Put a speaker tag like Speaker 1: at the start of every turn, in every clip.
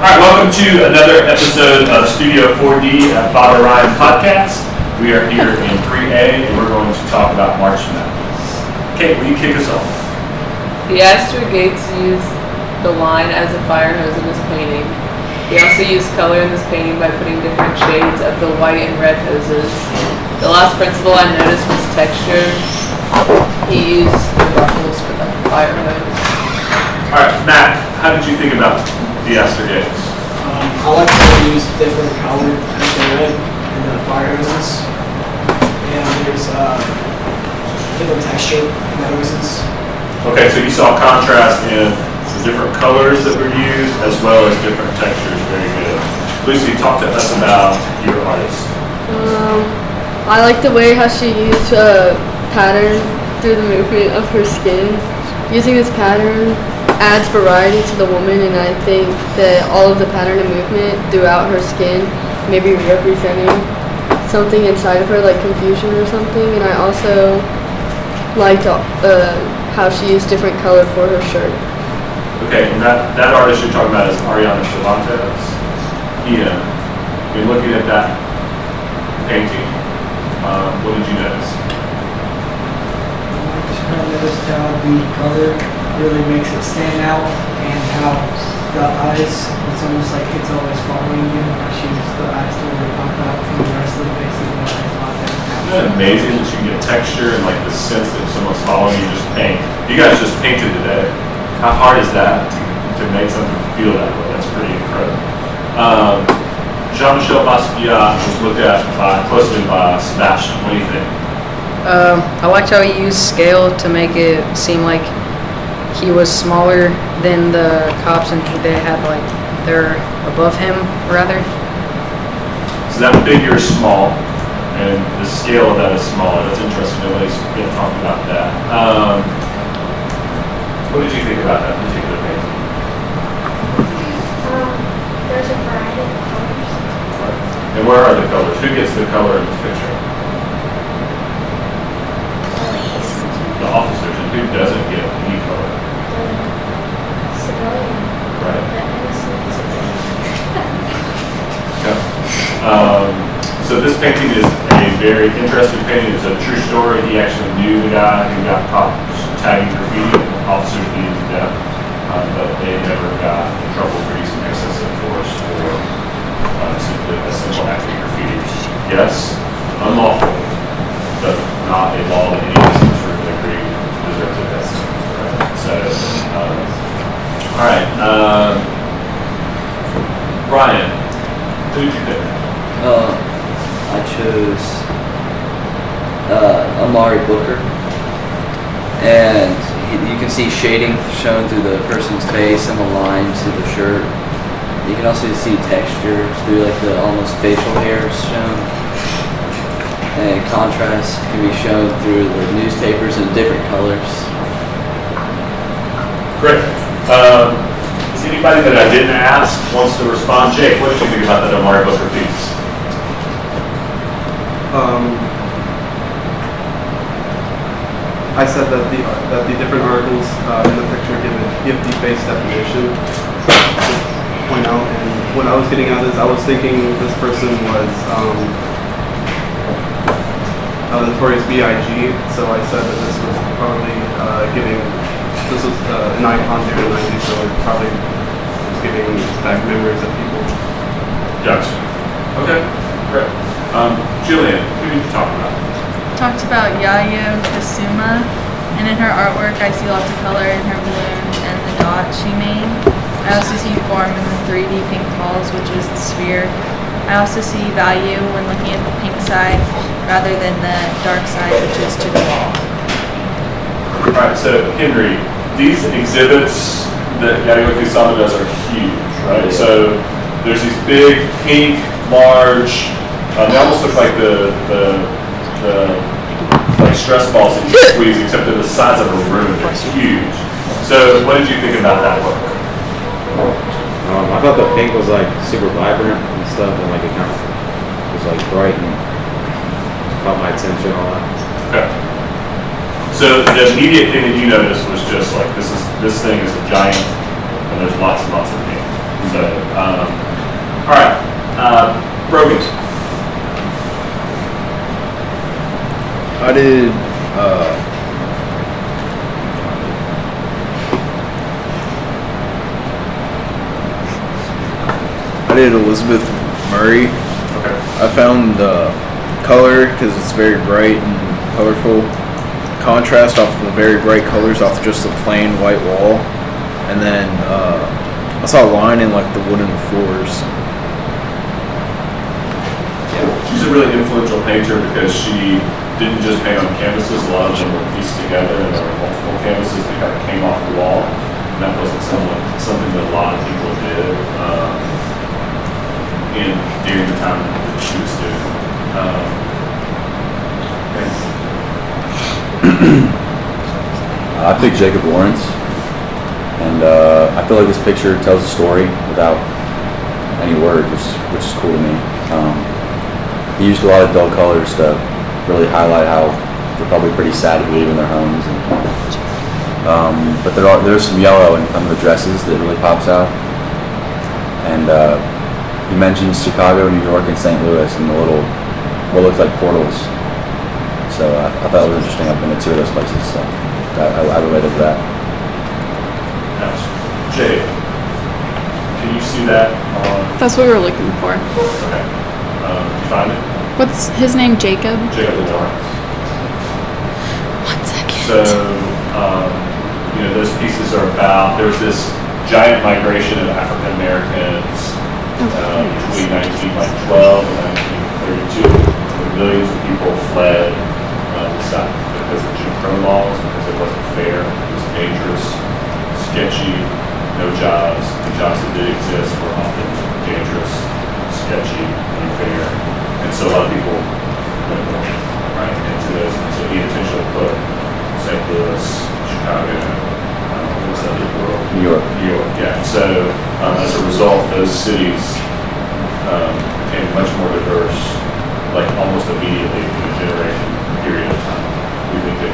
Speaker 1: All right, welcome to another episode of Studio 4D at Father Ryan Podcast. We are here in 3A and we're going to talk about March Madness. Kate, will you kick us off?
Speaker 2: Theaster Gates used the line as a fire hose in his painting. He also used color in this painting by putting different shades of the white and red hoses. The last principle I noticed was texture. He used the ruffles for the fire hose.
Speaker 1: All right, Matt, how did you think about Theaster Gates?
Speaker 3: Um, I like how they use different colored as the red and the fire hoses. And there's uh, different texture in the hoses.
Speaker 1: Okay, so you saw contrast in the different colors that were used as well as different textures. Very good. Lucy, talk to us about your artist.
Speaker 4: Um, I like the way how she used a pattern through the movement of her skin. Using this pattern adds variety to the woman, and I think that all of the pattern and movement throughout her skin may be representing something inside of her, like confusion or something. And I also liked uh, how she used different color for her shirt.
Speaker 1: Okay, and that, that artist you're talking about is Ariana Cervantes. Ian, in looking at that painting, um, what did you notice?
Speaker 5: I just kind of noticed how the color really makes it stand out and how the eyes, it's almost like it's always following you. She used the eyes to really pop out from the rest of the face and the eyes not there.
Speaker 1: Isn't it amazing that you can get texture and like the sense that someone's following you just paint? You guys just painted today. How hard is that to, to make something feel that way? That's pretty incredible. Um, Jean-Michel Basquiat was looked at by, closely by Sebastian. What do you think?
Speaker 6: Um, I liked how he used scale to make it seem like he was smaller than the cops and they had like they're above him rather.
Speaker 1: So that figure is small, and the scale of that is smaller. That's interesting. Nobody's been talking about that. Um, what did you think about that particular painting?
Speaker 7: Um, there's a variety of colors.
Speaker 1: And where are the colors? Who gets the color in this picture?
Speaker 7: Police.
Speaker 1: The officers. And who doesn't get any color?
Speaker 7: The civilian.
Speaker 1: Right.
Speaker 7: The innocent civilian.
Speaker 1: Okay. Um, so this painting is a very interesting painting. It's a true story. He actually knew the guy who got caught tagging graffiti. and Officers beat him to death, um, but they never got in trouble for using excessive force or uh, simply a simple act of graffiti. Yes, unlawful, but not a law that any of us in this room would agree deserves a death sentence. Right? So, um, all right. Um, Ryan, who did you pick?
Speaker 8: Uh, I chose uh, Omari Booker, and he, you can see shading shown through the person's face and the lines through the shirt. You can also see texture through like the almost facial hairs shown, and contrast can be shown through the newspapers in different colors.
Speaker 1: Great. Um, is anybody that I didn't ask wants to respond? Jake, what did you think about that Omari Booker piece?
Speaker 9: Um, I said that the that the different articles uh, in the picture give it, give the base definition. to Point out, and when I was getting at this, I was thinking this person was um, a notorious B.I.G. So I said that this was probably uh, giving this was uh, an icon during the 90s, so it probably was giving back memories of people.
Speaker 1: Gotcha. Okay, great. Um, Jillian, who did you talk about?
Speaker 10: talked about Yayoi Kusama, and in her artwork I see lots of color in her balloons and the dots she made. I also see form in the 3D pink balls, which is the sphere. I also see value when looking at the pink side rather than the dark side, which is to the wall.
Speaker 1: All right, so Henry, these exhibits that Yayoi Kusama does are huge, right? So there's these big, pink, large, uh, they almost look like the, the, the like stress balls that you squeeze, except they're the size of a room. It's huge. So what did you think about that work?
Speaker 11: Um, I thought the pink was like super vibrant and stuff, and like it kind of was like bright and caught my attention a lot.
Speaker 1: Okay. So the immediate thing that you noticed was just like this is this thing is a giant, and there's lots and lots of pink. So, um, all right, uh, Brogan.
Speaker 12: I did. Uh, I did Elizabeth Murray.
Speaker 1: Okay.
Speaker 12: I found the color because it's very bright and colorful. Contrast off the very bright colors off just the plain white wall, and then uh, I saw a line in like the wooden floors.
Speaker 1: She's a really influential painter because she didn't just paint on canvases. A lot of them were pieced together and there were multiple canvases that kind of came off the wall. And that wasn't something, something that a lot of people did um, in during the time that she was doing. Um,
Speaker 13: I picked Jacob Lawrence, and uh, I feel like this picture tells a story without any words, which which is cool to me. Um, he used a lot of dull colors to really highlight how they're probably pretty sad to leave in their homes. And, um, but there are there's some yellow in some of the dresses that really pops out. And uh, he mentions Chicago, New York, and St. Louis, and the little what looks like portals. So I, I thought it was interesting. I've been to two of those places, so I, I, I related to that.
Speaker 1: Nice. Jay, can you see that on,
Speaker 14: That's what we were looking for.
Speaker 1: okay, um, did you find it?
Speaker 14: What's his name? Jacob?
Speaker 1: Jacob Lawrence.
Speaker 14: One second.
Speaker 1: So, um, you know, those pieces are about, there was this giant migration of African Americans uh, between 1912 and 1932, when millions of people fled uh, the South because of Jim Crow laws, because it wasn't fair, it was dangerous, sketchy, no jobs. The jobs that did exist were often dangerous, sketchy, unfair, and so a lot of people went north, right, into those. And so he intentionally put St. Louis, Chicago, um, what was that other world?
Speaker 13: New York.
Speaker 1: New York, yeah. So um, as a result, those cities um, became much more diverse, like almost immediately in a generation period of time. We think they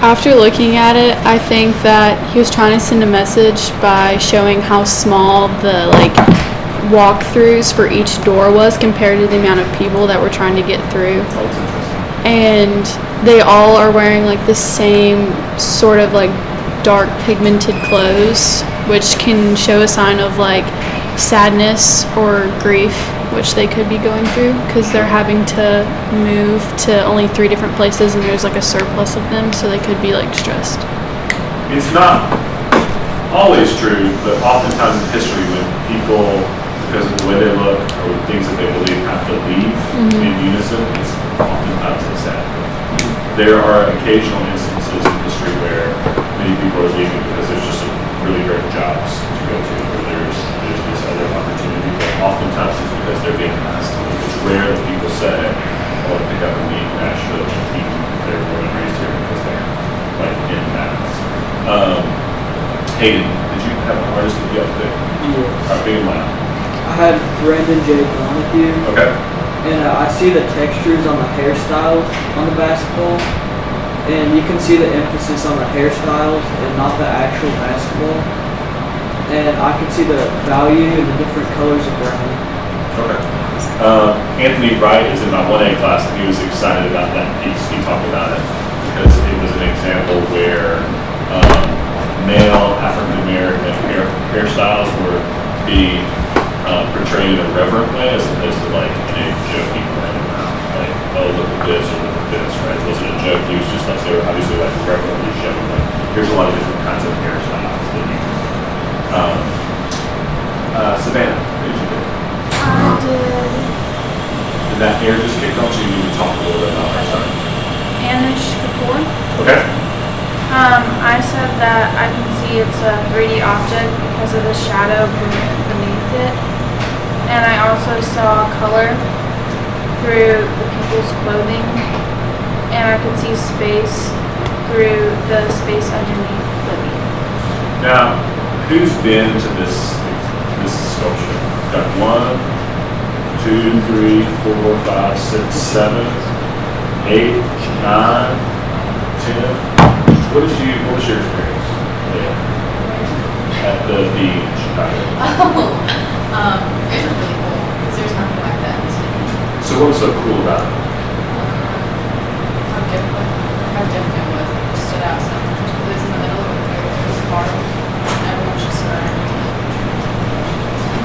Speaker 14: After looking at it, I think that he was trying to send a message by showing how small the like walkthroughs for each door was compared to the amount of people that were trying to get through. And they all are wearing like the same sort of like dark pigmented clothes, which can show a sign of like sadness or grief, which they could be going through because they're having to move to only three different places and there's like a surplus of them, so they could be like stressed.
Speaker 1: It's not always true, but oftentimes in history when people, because of the way they look or the things that they believe, have to leave
Speaker 14: Mhm.
Speaker 1: in unison, it's oftentimes a sad thing. There are occasional instances in history where many people are leaving because there's just some really great jobs to go to, or there's, there's this other opportunity, but oftentimes it's because they're being asked to leave. It's rare that people say, I want to pick up and leave Nashville, even if they're born and raised here because they're like in mass. Um, Hayden, did you have an artist that you have picked?
Speaker 5: Yeah.
Speaker 1: Or big and loud?
Speaker 5: I had Brendan J. Donahue,
Speaker 1: Okay.
Speaker 5: and uh, I see the textures on the hairstyles on the basketball, and you can see the emphasis on the hairstyles and not the actual basketball. And I can see the value in the different colors of brown.
Speaker 1: Okay. Uh, Anthony Wright is in my 1A class, and he was excited about that piece. He talked about it because it was an example where um, male African American hair, hairstyles were being uh, portrayed in a reverent way as opposed to like in a joking way. Like, oh, look at this or look at this, right? It wasn't a joke. He was just like, they were obviously like reverently showing, like, here's a lot of different kinds of hairstyles that you can. Um, uh, Savannah, who did you do?
Speaker 7: I did
Speaker 1: Did that hair just kick off, so you need to talk a little bit about that? Sorry.
Speaker 10: Anish Kapoor.
Speaker 1: Okay.
Speaker 10: Um, I said that I can see it's a 3D object because of the shadow beneath it. And I also saw color through the people's clothing. And I could see space through the space underneath the Libby.
Speaker 1: Now, who's been to this this sculpture? Got one, two, three, four, five, six, seven, eight, nine, ten. What did you? What was your experience there at the beach? about it?
Speaker 15: Oh, um, it was really cool because there's nothing like that in the city.
Speaker 1: So what was so cool about it?
Speaker 15: How different, how different it was. It stood out so much. It was in the middle of a it was a and Everyone just surrounded.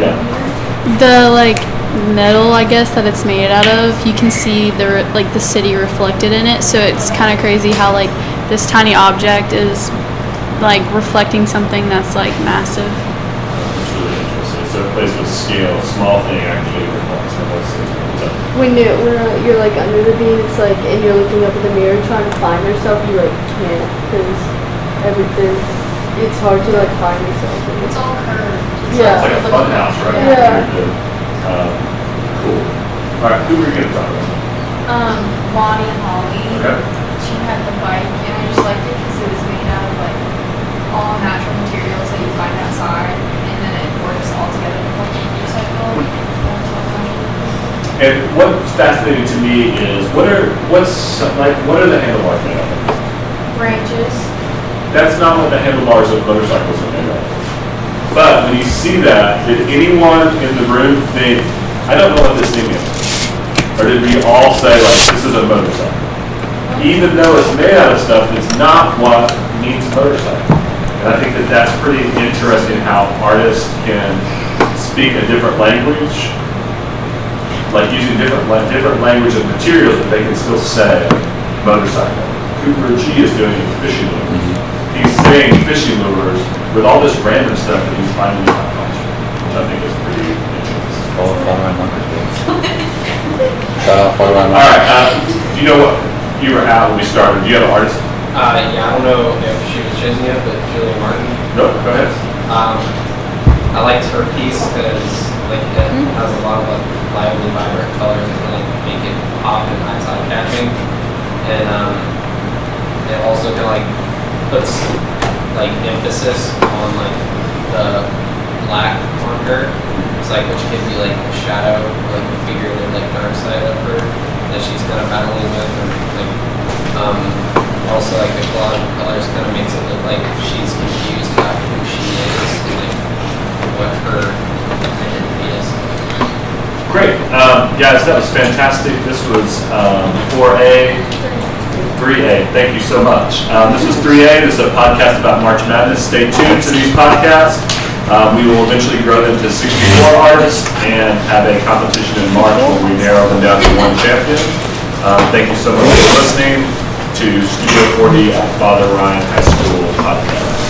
Speaker 1: Yeah.
Speaker 14: The like metal, I guess that it's made out of, you can see the re- like the city reflected in it. So it's kind of crazy how like this tiny object is like reflecting something that's like massive.
Speaker 1: It's really interesting. So it plays with scale. Small thing actually reflects the whole city. So,
Speaker 4: When you when uh, you're like under the Bean, it's like, and you're looking up at the mirror trying to find yourself, you like can't because everything. It's hard to like find yourself.
Speaker 15: It's all curved.
Speaker 4: Yeah.
Speaker 1: It's like a fun house, right?
Speaker 4: Yeah.
Speaker 1: Very. Um, cool. All right, who were you going to talk about?
Speaker 15: Um, Bonnie and Holly.
Speaker 1: Okay.
Speaker 15: She had the bike, and I just liked it because it was made out of like all natural materials that you find outside, and then it works all together with like a recycle.
Speaker 1: And what's fascinating to me is what are what's like what are the handlebars made of?
Speaker 15: Branches.
Speaker 1: That's not what the handlebars of motorcycles are made of. But when you see that, did anyone in the room think, I don't know what this thing is? Or did we all say like, this is a motorcycle? Even though it's made out of stuff that's not what means motorcycle. And I think that that's pretty interesting how artists can speak a different language, like using different, la- different language and materials, but they can still say motorcycle. Cooper G is doing fishing lures. He's saying fishing lures with all this random stuff that he's finding in my culture, which I think is pretty interesting.
Speaker 13: Follow, follow my marker, Shout out, follow my
Speaker 1: All right, uh, do you know what, you were at when we started, do you have an artist?
Speaker 16: Uh, yeah, I don't know if she was chosen yet, but Julia Martin.
Speaker 1: Nope, go ahead.
Speaker 16: Um, I liked her piece because like it has a lot of like lively, vibrant colors that like make it pop and eye eye catching, and um, it also kind of like puts like emphasis on like the black on her. It's like which can be like a shadow, or, like the figure, the like dark side of her that she's kind of battling with, and like um, also like the collage of colors kind of makes it look like she's confused about who she is and like what her identity is.
Speaker 1: Great, um, guys, that was fantastic. This was, um, 4A, 3A, thank you so much. Um, this is 3A, this is a podcast about March Madness. Stay tuned to these podcasts. Um, we will eventually grow them to 64 artists and have a competition in March where we narrow them down to one champion. Um, thank you so much for listening to Studio 4D at Father Ryan High